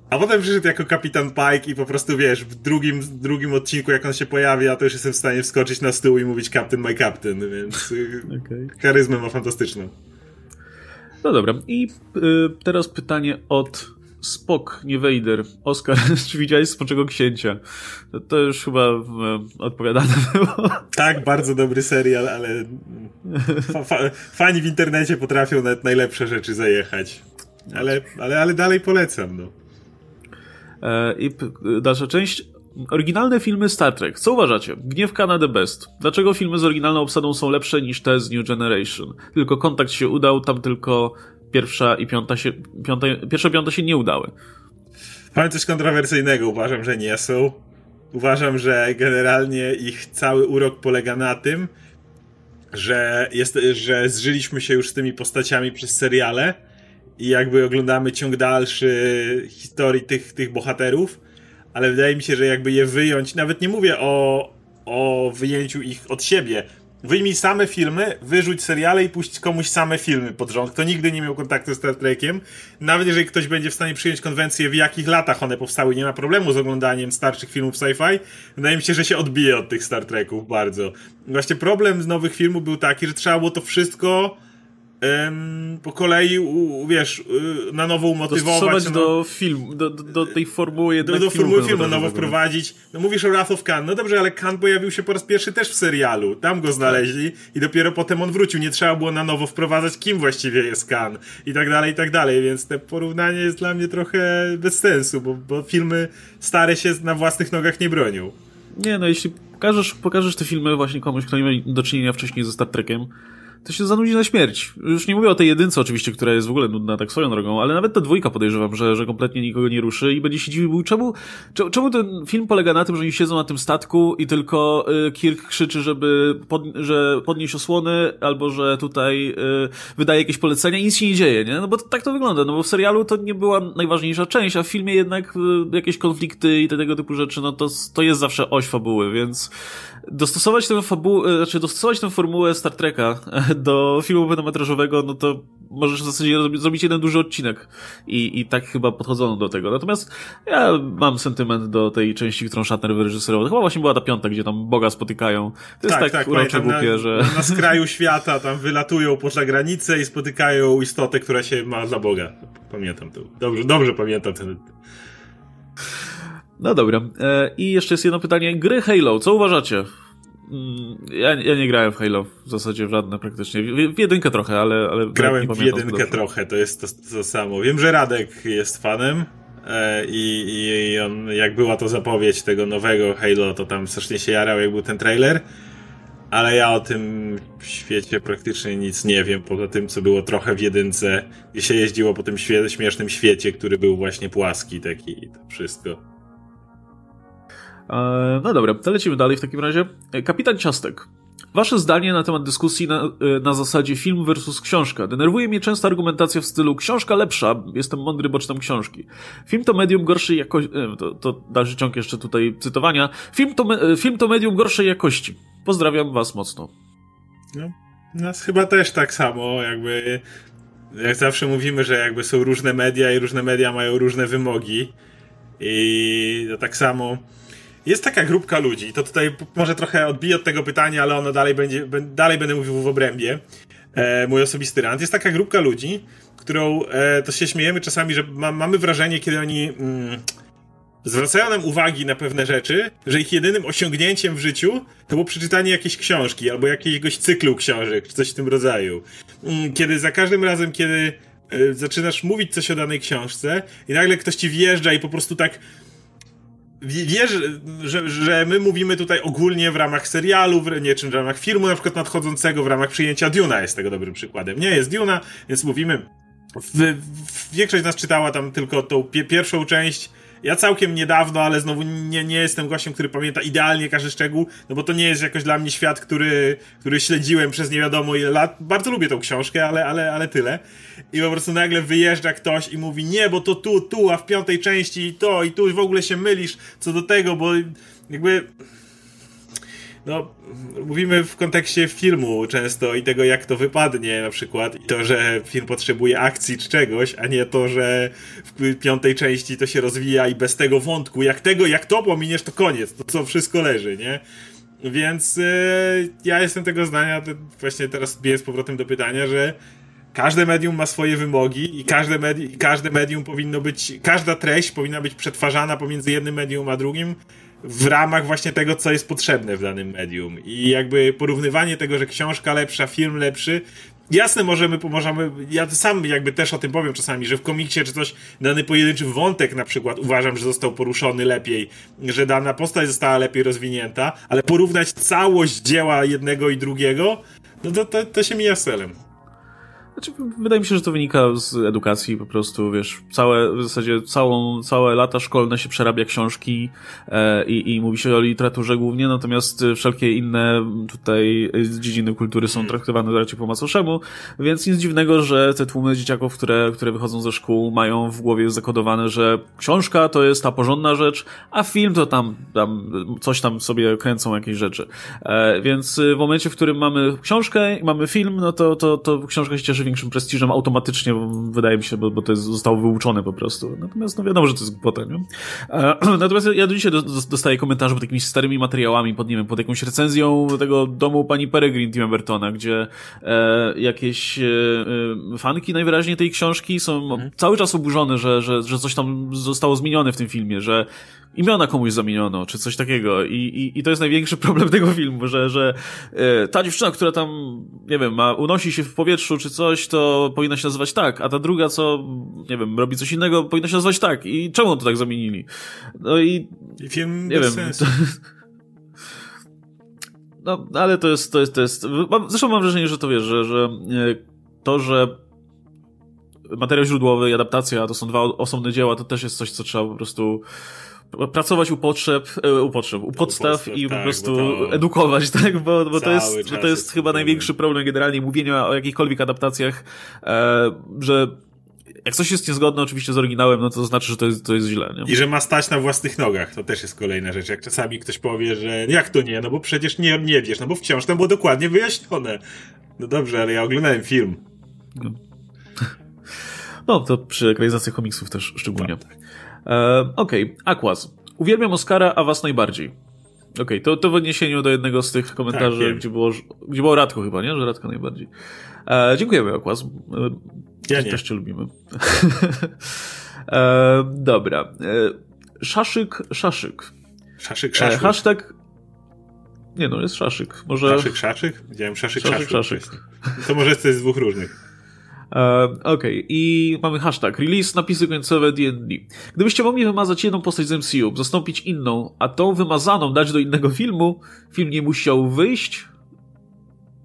A potem przyszedł jako kapitan Pike i po prostu wiesz, w drugim, drugim odcinku, jak on się pojawia, to już jestem w stanie wskoczyć na stół i mówić Captain my Captain, więc y, okay. charyzmę ma fantastyczną. No dobra, i y, teraz pytanie od Spok, nie Vader. Oskar, (laughs) czy widziałeś Spoczego Księcia? To, to już chyba e, odpowiadane było. (laughs) Tak, bardzo dobry serial, ale fa fa fani w internecie potrafią nawet najlepsze rzeczy zajechać. Ale, ale, ale dalej polecam, no. E, I dalsza część. Oryginalne filmy Star Trek. Co uważacie? Gniew Canada Best. Dlaczego filmy z oryginalną obsadą są lepsze niż te z New Generation? Tylko kontakt się udał, tam tylko pierwsza i piąta się, piąta, pierwsza piąta się nie udały. Mam coś kontrowersyjnego, uważam, że nie są. Uważam, że generalnie ich cały urok polega na tym, że, jest, że zżyliśmy się już z tymi postaciami przez seriale i jakby oglądamy ciąg dalszy historii tych, tych bohaterów, ale wydaje mi się, że jakby je wyjąć, nawet nie mówię o, o wyjęciu ich od siebie, Wyjmij same filmy, wyrzuć seriale i puść komuś same filmy pod rząd. Kto nigdy nie miał kontaktu z Star Trekiem, nawet jeżeli ktoś będzie w stanie przyjąć konwencję, w jakich latach one powstały, nie ma problemu z oglądaniem starszych filmów sci-fi, wydaje mi się, że się odbije od tych Star Treków bardzo. Właśnie problem z nowych filmów był taki, że trzeba było to wszystko po kolei, u, wiesz, y, na nowo umotywować. No, do filmu, do, do, tej formuły Do, do formuły filmu na nowo wprowadzić. No mówisz o Wrath of Khan, no dobrze, ale Khan pojawił się po raz pierwszy też w serialu. Tam go znaleźli i dopiero potem on wrócił. Nie trzeba było na nowo wprowadzać, kim właściwie jest Khan i tak dalej, i tak dalej, więc te porównanie jest dla mnie trochę bez sensu, bo, bo filmy stare się na własnych nogach nie bronią. Nie, no jeśli pokażesz, pokażesz te filmy właśnie komuś, kto nie miał do czynienia wcześniej ze Star Trekiem, to się zanudzi na śmierć. Już nie mówię o tej jedynce oczywiście, która jest w ogóle nudna tak swoją drogą, ale nawet ta dwójka podejrzewam, że, że kompletnie nikogo nie ruszy i będzie się dziwił, czemu, czemu ten film polega na tym, że oni siedzą na tym statku i tylko y, Kirk krzyczy, żeby pod, że podnieść osłony, albo że tutaj y, wydaje jakieś polecenia i nic się nie dzieje, nie? No bo tak to wygląda, no bo w serialu to nie była najważniejsza część, a w filmie jednak y, jakieś konflikty i tego typu rzeczy, no to, to jest zawsze oś fabuły, więc dostosować tę fabułę, znaczy dostosować tę formułę Star Treka do filmu pełnometrażowego, no to możesz w zasadzie zrobić jeden duży odcinek i, i tak chyba podchodzono do tego. Natomiast ja mam sentyment do tej części, którą Shatner wyreżyserował. Chyba właśnie była ta piąta, gdzie tam Boga spotykają. To jest tak, tak, tak urocze głupie, na, że... Na skraju świata tam wylatują poza granicę i spotykają istotę, która się ma za Boga. Pamiętam to. Dobrze, dobrze pamiętam ten... No dobra. E, I jeszcze jest jedno pytanie. Gry Halo, co uważacie? Mm, ja, ja nie grałem w Halo w zasadzie w żadne praktycznie. W, w jedynkę trochę, ale. ale grałem w jedynkę trochę, to jest to, to, samo. Wiem, że Radek jest fanem. E, I, I on, jak była to zapowiedź tego nowego Halo, to tam strasznie się jarał, jak był ten trailer. Ale ja o tym świecie praktycznie nic nie wiem, poza tym, co było trochę w jedynce, gdzie się jeździło po tym śmiesznym świecie, który był właśnie płaski taki i to wszystko. E, no dobra, to lecimy dalej w takim razie. E, Kapitan Ciastek. Wasze zdanie na temat dyskusji na, e, na zasadzie film versus książka. Denerwuje mnie często argumentacja w stylu książka lepsza, jestem mądry, bo książki. Film to medium gorszej jakości... To, to dalszy ciąg jeszcze tutaj cytowania. Film to, film to medium gorszej jakości. Pozdrawiam was mocno. No, nas chyba też tak samo, jakby... Jak zawsze mówimy, że jakby są różne media i różne media mają różne wymogi. I to tak samo jest taka grupka ludzi, to tutaj może trochę odbiję od tego pytania, ale ono dalej będzie, dalej będę mówił w obrębie. E, mój osobisty rant. Jest taka grupka ludzi, którą e, to się śmiejemy czasami, że ma, mamy wrażenie, kiedy oni mm, zwracają nam uwagi na pewne rzeczy, że ich jedynym osiągnięciem w życiu to było przeczytanie jakiejś książki albo jakiegoś cyklu książek, czy coś w tym rodzaju. Mm, kiedy za każdym razem, kiedy e, zaczynasz mówić coś o danej książce i nagle ktoś ci wjeżdża i po prostu tak wiesz, że, że my mówimy tutaj ogólnie w ramach serialu, w, nie, czy w ramach filmu na przykład nadchodzącego, w ramach przyjęcia Duna jest tego dobrym przykładem. Nie, jest Duna, więc mówimy, w, w, większość z nas czytała tam tylko tą pie, pierwszą część, ja całkiem niedawno, ale znowu nie, nie jestem gościem, który pamięta idealnie każdy szczegół, no bo to nie jest jakoś dla mnie świat, który, który śledziłem przez nie wiadomo ile lat. Bardzo lubię tą książkę, ale, ale, ale tyle. I po prostu nagle wyjeżdża ktoś i mówi, nie, bo to tu, tu, a w piątej części to i tu w ogóle się mylisz co do tego, bo jakby no, mówimy w kontekście filmu często i tego, jak to wypadnie na przykład. I to, że film potrzebuje akcji czy czegoś, a nie to, że w piątej części to się rozwija i bez tego wątku, jak tego, jak to pominiesz, to koniec, to co wszystko leży, nie? Więc yy, ja jestem tego zdania, właśnie teraz biję z powrotem do pytania, że każde medium ma swoje wymogi i każde, medi każde medium powinno być, każda treść powinna być przetwarzana pomiędzy jednym medium a drugim w ramach właśnie tego, co jest potrzebne w danym medium. I jakby porównywanie tego, że książka lepsza, film lepszy, Jasne, możemy, możemy, ja sam jakby też o tym powiem czasami, że w komiksie czy coś, dany pojedynczy wątek na przykład uważam, że został poruszony lepiej, że dana postać została lepiej rozwinięta, ale porównać całość dzieła jednego i drugiego, no to, to, to się mija z celem. Znaczy, wydaje mi się, że to wynika z edukacji po prostu, wiesz, całe, w zasadzie całą, całe lata szkolne się przerabia książki e, i, i mówi się o literaturze głównie, natomiast wszelkie inne tutaj dziedziny kultury są traktowane raczej po macoszemu, więc nic dziwnego, że te tłumy dzieciaków, które, które wychodzą ze szkół mają w głowie zakodowane, że książka to jest ta porządna rzecz, a film to tam, tam coś tam sobie kręcą jakieś rzeczy. E, więc w momencie, w którym mamy książkę i mamy film, no to, to, to książka się cieszy większym prestiżem automatycznie, wydaje mi się, bo, bo to jest, zostało wyuczone po prostu. Natomiast no wiadomo, że to jest głupota, nie? E, (clears throat) natomiast ja do dzisiaj do, dostaję komentarze pod jakimiś starymi materiałami, pod, nie wiem, pod jakąś recenzją tego domu pani Peregrine Tima Burtona, gdzie e, jakieś e, e, fanki najwyraźniej tej książki są mhm. cały czas oburzone, że, że, że coś tam zostało zmienione w tym filmie, że imiona komuś zamieniono, czy coś takiego. I, i, i to jest największy problem tego filmu, że, że e, ta dziewczyna, która tam, nie wiem, ma, unosi się w powietrzu, czy coś, to powinna się nazywać tak, a ta druga, co, nie wiem, robi coś innego, powinna się nazywać tak. I czemu to tak zamienili? No i... I film nie wiem. Sensu. (laughs) no, ale to jest, to jest, to jest, zresztą mam wrażenie, że to wiesz, że, że e, to, że materiał źródłowy i adaptacja to są dwa osobne dzieła, to też jest coś, co trzeba po prostu pracować u potrzeb, e, u potrzeb, u podstaw i tak, po prostu to... edukować, (laughs) tak? Bo, bo to jest, bo to jest chyba problem. największy problem generalnie mówienia o jakichkolwiek adaptacjach, e, że jak coś jest niezgodne oczywiście z oryginałem, no to znaczy, że to jest, to jest źle. Nie? I że ma stać na własnych nogach. To też jest kolejna rzecz. Jak czasami ktoś powie, że jak to nie, no bo przecież nie, nie wiesz, no bo wciąż tam było dokładnie wyjaśnione. No dobrze, ale ja oglądałem film. No, (laughs) no to przy ekranizacji komiksów też szczególnie. Tak. E, Okej, okay. Aquas. Uwielbiam Oscara, a was najbardziej. Okej, okay, to, to w odniesieniu do jednego z tych komentarzy, tak, gdzie, było, gdzie było Radko chyba, nie? Że Radko najbardziej. E, dziękujemy, Aquas. E, ja nie. Też cię lubimy. (laughs) e, dobra. E, szaszyk, szaszyk. Szaszyk, szaszyk. E, hashtag nie no, jest szaszyk. Może... Szaszyk, szaszyk? Widziałem szaszyk, szaszyk. szaszyk. szaszyk. To może jest z dwóch różnych. E, Okej, okay. i mamy hashtag release, napisy końcowe D&D. Gdybyście mogli wymazać jedną postać z MCU, zastąpić inną, a tą wymazaną dać do innego filmu, film nie musiał wyjść?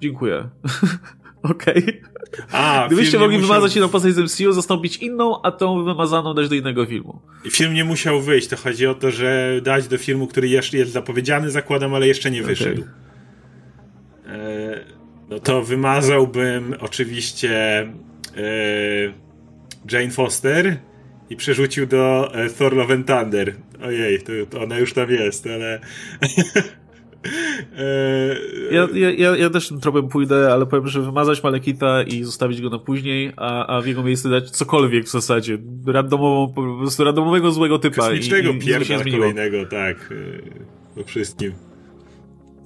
Dziękuję. (laughs) Okej. Okay. Gdybyście mogli musiał... wymazać jedną postać z MCU, zastąpić inną, a tą wymazaną dać do innego filmu. Film nie musiał wyjść. To chodzi o to, że dać do filmu, który jeszcze jest zapowiedziany, zakładam, ale jeszcze nie wyszedł. Okay. E, no to wymazałbym oczywiście Jane Foster i przerzucił do e, Thor Love and Thunder. Ojej, to, to ona już tam jest, ale... (laughs) E, ja, ja, ja też tym tropem pójdę, ale powiem, że wymazać Malekita i zostawić go na później, a, a w jego miejsce dać cokolwiek w zasadzie. Randomową, po prostu randomowego złego typa. Kosmicznego pierda kolejnego, tak. Po wszystkim.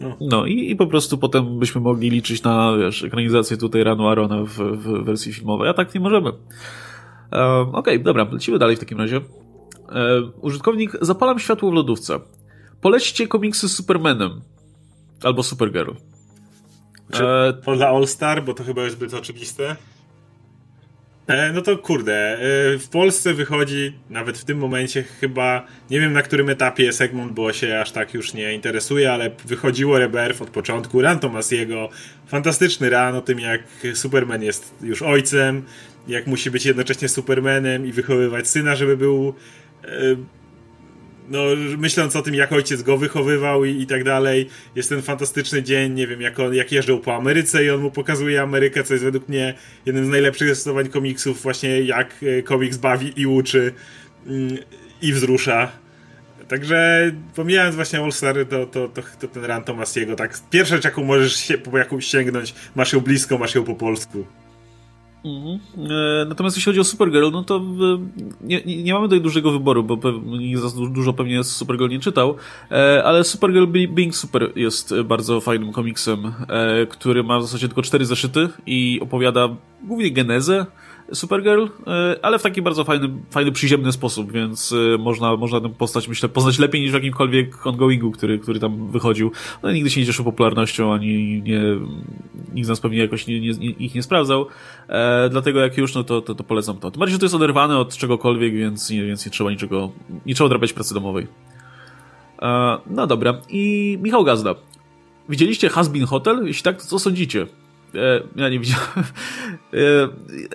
No, no i, i po prostu potem byśmy mogli liczyć na wiesz, ekranizację tutaj Ranu Arona w, w wersji filmowej, a tak nie możemy. Um, Okej, okay, dobra, lecimy dalej w takim razie. Um, użytkownik, zapalam światło w lodówce. Polećcie komiksy z Supermanem. Albo Supergirl. Czy e... All Star, bo to chyba jest zbyt oczywiste? E, no to kurde, e, w Polsce wychodzi nawet w tym momencie chyba, nie wiem na którym etapie Segmont, bo się aż tak już nie interesuje, ale wychodziło Rebirth od początku, Ran Tomasiego, fantastyczny ran o tym jak Superman jest już ojcem, jak musi być jednocześnie Supermanem i wychowywać syna, żeby był e, no, myśląc o tym, jak ojciec go wychowywał i, i tak dalej, jest ten fantastyczny dzień, nie wiem, jak, on, jak jeżdżą po Ameryce i on mu pokazuje Amerykę, co jest według mnie jednym z najlepszych zastosowań komiksów, właśnie jak e, komiks bawi i uczy mm, i wzrusza. Także pomijając właśnie All Star, to, to, to, to ten run Tomasiego, tak, pierwsza rzecz, jaką możesz się, po jakąś sięgnąć, masz ją blisko, masz ją po polsku. Mhm. E, natomiast jeśli chodzi o Supergirl, no to nie, nie, mamy tutaj dużego wyboru, bo nikt za dużo pewnie Supergirl nie czytał, e, ale Supergirl Being Super jest bardzo fajnym komiksem, e, który ma w zasadzie tylko cztery zeszyty i opowiada głównie genezę Supergirl, e, ale w taki bardzo fajny, fajny przyziemny sposób, więc e, można, można tę postać, myślę, poznać lepiej niż w jakimkolwiek ongoingu, który, który tam wychodził. No nigdy się nie cieszył popularnością, ani nie, nikt z nas pewnie jakoś nie, nie, ich nie sprawdzał, e, dlatego jak już, no to, to, to polecam to. Tym bardziej, że to jest oderwane od czegokolwiek, więc nie, więc nie trzeba niczego, nie trzeba odrabiać pracy domowej. E, no dobra, i Michał Gazda. Widzieliście Hasbin Hotel? Jeśli tak, to co sądzicie? E, ja nie widziałem. (laughs)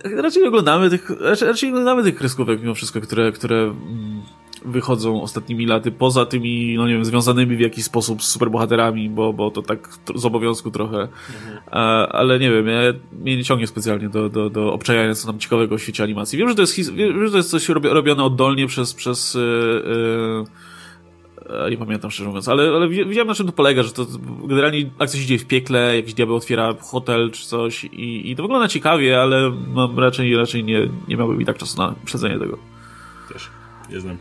E, raczej nie oglądamy tych, raczej, raczej oglądamy tych kreskówek mimo wszystko, które, które wychodzą ostatnimi laty, poza tymi, no nie wiem, związanymi w jakiś sposób z superbohaterami, bo, bo to tak z obowiązku trochę. Mhm. ale nie wiem, ja, mnie nie ciągnie specjalnie do, do, do obczajania co tam ciekawego w świecie animacji. Wiem, że to jest, wiem, że to jest coś robione oddolnie przez, przez yy, yy, nie pamiętam szczerze mówiąc, ale, ale wiedziałem na czym to polega, że to generalnie akcja się dzieje w piekle, jakiś diabeł otwiera hotel czy coś i, i to wygląda ciekawie, ale no, raczej, raczej nie, nie miałbym i tak czasu na przedzenie tego. Też, nie znam.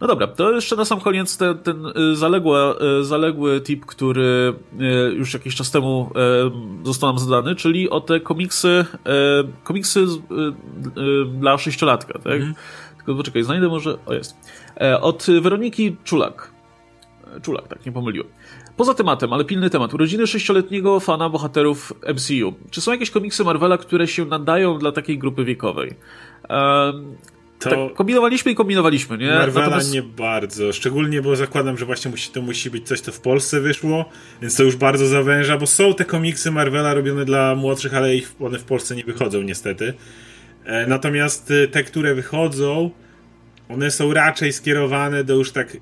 No dobra, to jeszcze na sam koniec ten, ten y, zaległy, y, zaległy tip, który y, już jakiś czas temu został nam zadany, czyli o te komiksy, komiksy dla sześciolatka, tak? Mhm. Tylko poczekaj, znajdę może, o jest. E, od Weroniki Czulak. E, Czulak, tak, nie pomyliłem. Poza tematem, ale pilny temat. Urodziny sześcioletniego fana bohaterów MCU. Czy są jakieś komiksy Marvela, które się nadają dla takiej grupy wiekowej? to tak kombinowaliśmy i kombinowaliśmy, nie? Marvela Natomiast... nie bardzo, szczególnie, bo zakładam, że właśnie musi, to musi być coś, co w Polsce wyszło, więc to już bardzo zawęża, bo są te komiksy Marvela robione dla młodszych, ale ich, one w Polsce nie wychodzą niestety. E, natomiast e, te, które wychodzą, one są raczej skierowane do już tak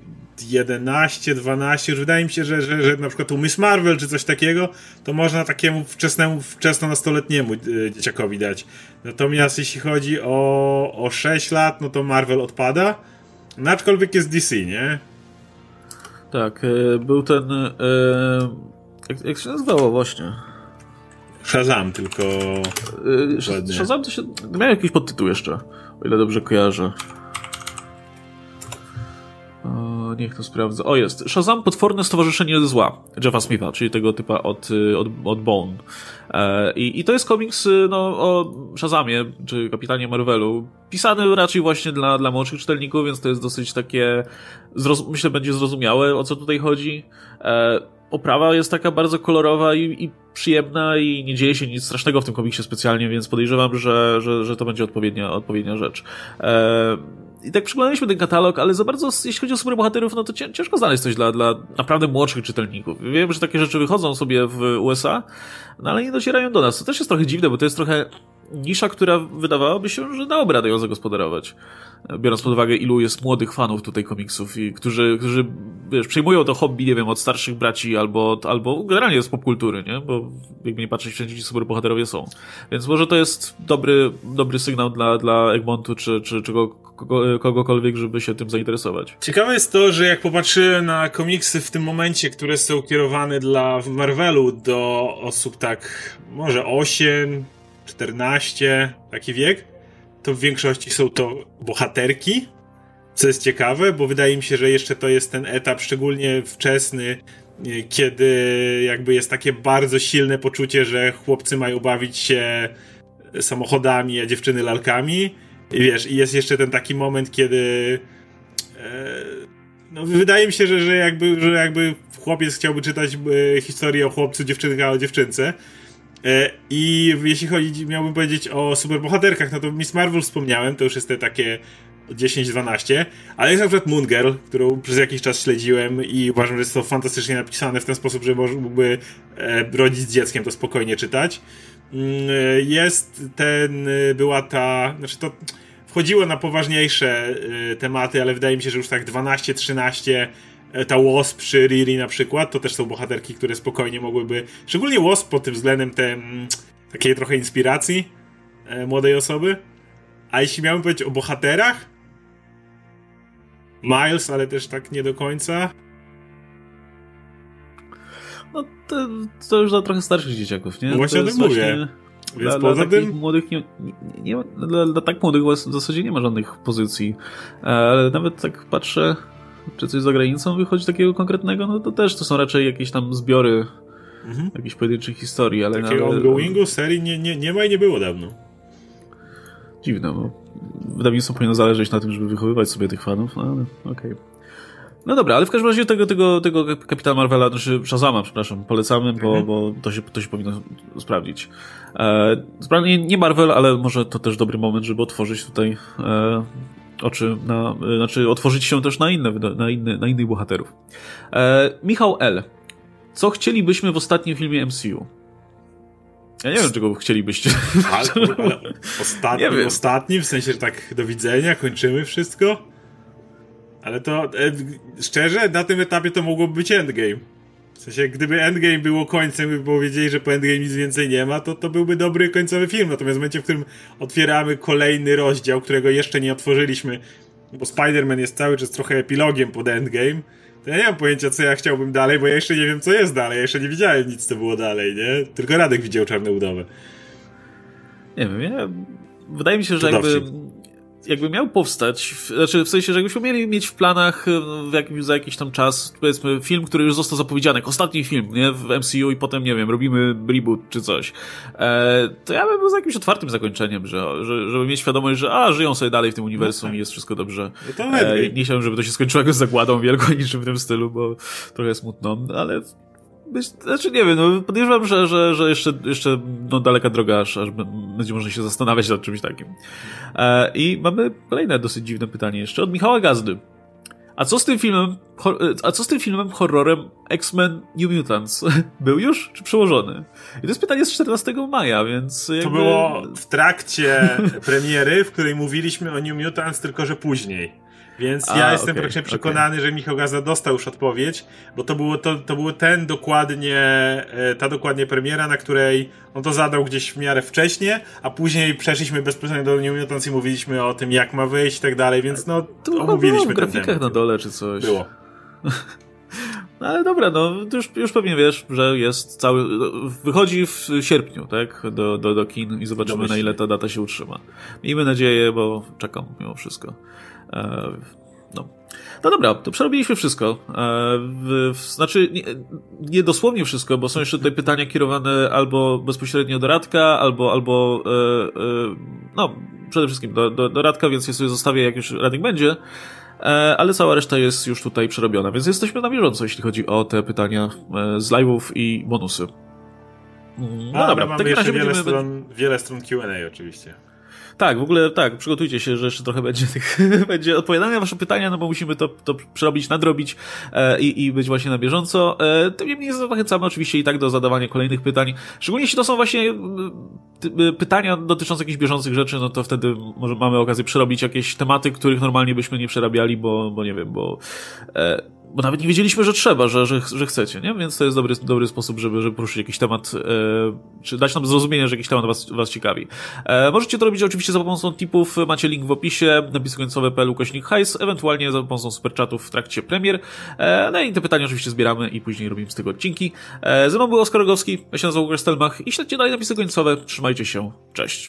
11, 12, już wydaje mi się, że, że, że na przykład u Miss Marvel czy coś takiego, to można takiemu wczesnemu, wczesno-nastoletniemu e, dzieciakowi dać. Natomiast jeśli chodzi o, o 6 lat, no to Marvel odpada. No aczkolwiek jest DC, nie? Tak, był ten. Jak, jak się nazywało właśnie? Shazam, tylko. Yy, Shazam to się. Miał jakiś podtytuł jeszcze, o ile dobrze kojarzę. O, niech to sprawdzę. O, jest. Shazam Potworne Stowarzyszenie Zła Jeffa Smitha, czyli tego typa od, y, od, od Bone. E, i, I to jest komiks y, no, o Shazamie, czy kapitanie Marvelu. Pisany raczej właśnie dla, dla młodszych czytelników, więc to jest dosyć takie. Myślę, będzie zrozumiałe, o co tutaj chodzi. E, oprawa jest taka bardzo kolorowa i, i, przyjemna i nie dzieje się nic strasznego w tym komiksie specjalnie, więc podejrzewam, że, że, że to będzie odpowiednia, odpowiednia rzecz. E, I tak przyglądaliśmy ten katalog, ale za bardzo, jeśli chodzi o superbohaterów, no to ciężko znaleźć coś dla, dla naprawdę młodszych czytelników. Wiem, że takie rzeczy wychodzą sobie w USA, no ale nie docierają do nas. To też jest trochę dziwne, bo to jest trochę nisza, która wydawałoby się, że dałoby radę ją zagospodarować. Biorąc pod uwagę, ilu jest młodych fanów tutaj komiksów i którzy, którzy wiesz, przejmują to hobby, nie wiem, od starszych braci albo, albo generalnie z popkultury, nie? Bo jakby nie patrzeć, wszędzie ci superbohaterowie są. Więc może to jest dobry, dobry sygnał dla, dla Egmontu czy, czy, czy kogo, kogokolwiek, żeby się tym zainteresować. Ciekawe jest to, że jak popatrzyłem na komiksy w tym momencie, które są kierowane dla Marvelu do osób tak może 8, 14, taki wiek, to w większości są to bohaterki, co jest ciekawe, bo wydaje mi się, że jeszcze to jest ten etap szczególnie wczesny, kiedy jakby jest takie bardzo silne poczucie, że chłopcy mają bawić się samochodami, a dziewczyny lalkami. I wiesz, i jest jeszcze ten taki moment, kiedy e, no, wydaje mi się, że, że, jakby, że jakby chłopiec chciałby czytać e, historię o chłopcu, dziewczynka o dziewczynce. E, I jeśli chodzi, miałbym powiedzieć o superbohaterkach, no to Miss Marvel wspomniałem, to już jest te takie 10-12, ale jest na przykład Moon Girl, którą przez jakiś czas śledziłem i uważam, że jest to fantastycznie napisane w ten sposób, że mógłby e, rodzic z dzieckiem to spokojnie czytać. Mm, e, jest ten, była ta, znaczy to wchodziło na poważniejsze tematy, ale wydaje mi się, że już tak 12-13 E, ta Wasp czy Riri na przykład, to też są bohaterki, które spokojnie mogłyby, szczególnie Wasp pod tym względem te, mm, takiej trochę inspiracji e, młodej osoby. A jeśli miałbym powiedzieć o bohaterach, Miles, ale też tak nie do końca. No to, to już dla trochę starszych dzieciaków, nie? No właśnie o tym mówię. Więc dla, poza dla tym... młodych nie, nie, nie dla, dla, tak młodych w zasadzie nie ma żadnych pozycji. E, ale nawet tak patrzę, czy coś za granicą wychodzi takiego konkretnego, no to też to są raczej jakieś tam zbiory mhm. jakichś pojedynczych historii, ale... Takiego ale... ongoingu serii nie, nie, nie ma i nie było dawno. Dziwne, bo wydawnictwo powinno zależeć na tym, żeby wychowywać sobie tych fanów, no ale okej. Okay. No dobra, ale w każdym razie tego, tego, tego Kapitana Marvela, znaczy Shazama, przepraszam, polecamy, bo, mhm. bo to, się, to się powinno sprawdzić. E, nie, nie Marvel, ale może to też dobry moment, żeby otworzyć tutaj e, oczy na, znaczy otworzyć się też na inne, na, inne, na innych bohaterów. E, Michał L. Co chcielibyśmy w ostatnim filmie MCU? Ja nie wiem, czego chcielibyście. (laughs) Ale, ale ostatni, ostatni, w sensie, tak do widzenia, kończymy wszystko? Ale to, e, szczerze, na tym etapie to mogłoby być endgame. W sensie, gdyby Endgame było końcem, by powiedzieli, że po Endgame nic więcej nie ma, to to byłby dobry końcowy film. Natomiast w momencie, w którym otwieramy kolejny rozdział, którego jeszcze nie otworzyliśmy, bo Spider-Man jest cały czas trochę epilogiem pod Endgame, to ja nie mam pojęcia, co ja chciałbym dalej, bo ja jeszcze nie wiem, co jest dalej. Ja jeszcze nie widziałem nic, co było dalej, nie? Tylko Radek widział Czarne Udowe. Nie wiem, ja... Wydaje mi się, że jakby jakby miał powstać, znaczy w sensie, że jakbyśmy mieli mieć w planach e, w jakim, za jakiś tam czas, powiedzmy, film, który już został zapowiedziany, ostatni film, nie, w MCU i potem, nie wiem, robimy reboot czy coś, e, to ja bym był za jakimś otwartym zakończeniem, że, że, żeby mieć świadomość, że a, żyją sobie dalej w tym uniwersum no tak. i jest wszystko dobrze. No to e, nie chciałbym, żeby to się skończyło jakąś zagładą wielką niczym w tym stylu, bo trochę smutno, ale znaczy nie wiem, no podejrzewam, że, że, że jeszcze, jeszcze no, daleka droga, aż, aż będzie można się zastanawiać nad czymś takim. E, I mamy kolejne dosyć dziwne pytanie jeszcze od Michała Gazdy. A co z tym filmem, a co z tym filmem horrorem X-Men New Mutants? (laughs) Był już, czy przełożony? I to jest pytanie z 14 maja, więc jakby... To było w trakcie premiery, w której mówiliśmy o New Mutants, tylko że później. Więc A, ja jestem okay, praktycznie przekonany, okay. że Michał Gaza dostał już odpowiedź, bo to było, to, to było ten dokładnie, e, ta dokładnie premiera, na której on to zadał gdzieś w miarę wcześnie, a później przeszliśmy bezpośrednio do New Mutants i mówiliśmy o tym, jak ma wyjść i tak dalej, więc no, to omówiliśmy w grafikach na dole czy coś. Było. (laughs) No ale dobra, no już, już pewnie wiesz, że jest cały. Wychodzi w sierpniu, tak? Do, do, do kin i zobaczymy, na ile ta data się utrzyma. Miejmy nadzieję, bo czekam mimo wszystko. E, no. No dobra, to przerobiliśmy wszystko. E, w, w, znaczy, nie, nie, dosłownie wszystko, bo są jeszcze tutaj pytania kierowane albo bezpośrednio do Radka, albo, albo e, e, no, przede wszystkim do, do, do Radka, więc ja sobie zostawię, jak już Radek będzie. E, ale cała reszta jest już tutaj przerobiona, więc jesteśmy na bieżąco, jeśli chodzi o te pytania e, z live'ów i bonusy. Mm, no A, dobra, mamy jeszcze wiele, będziemy... stron, wiele stron Q&A oczywiście. Tak, w ogóle tak, przygotujcie się, że jeszcze trochę będzie tych, (laughs) będzie odpowiadania na wasze pytania, no bo musimy to, to przerobić, nadrobić e, i, i być właśnie na bieżąco. E, tym niemniej zachęcamy oczywiście i tak do zadawania kolejnych pytań, szczególnie jeśli to są właśnie pytania dotyczące jakichś bieżących rzeczy, no to wtedy może mamy okazję przerobić jakieś tematy, których normalnie byśmy nie przerabiali, bo, bo nie wiem, bo e, bo nawet nie wiedzieliśmy, że trzeba, że, że, że chcecie, nie? Więc to jest dobry, dobry sposób, żeby, żeby poruszyć jakiś temat, e, czy dać nam zrozumienie, że jakiś temat was, was ciekawi. E, możecie to robić oczywiście za pomocą tipów, macie link w opisie, napisy końcowe.pl ukośnik hajs, ewentualnie za pomocą superchatów w trakcie premier. E, no i te pytania oczywiście zbieramy i później robimy z tego odcinki. E, ze mną był Oskar Rogowski, ja się nazywam Stelmach i śledźcie dalej napisy końcowe. Trzymajcie się, cześć.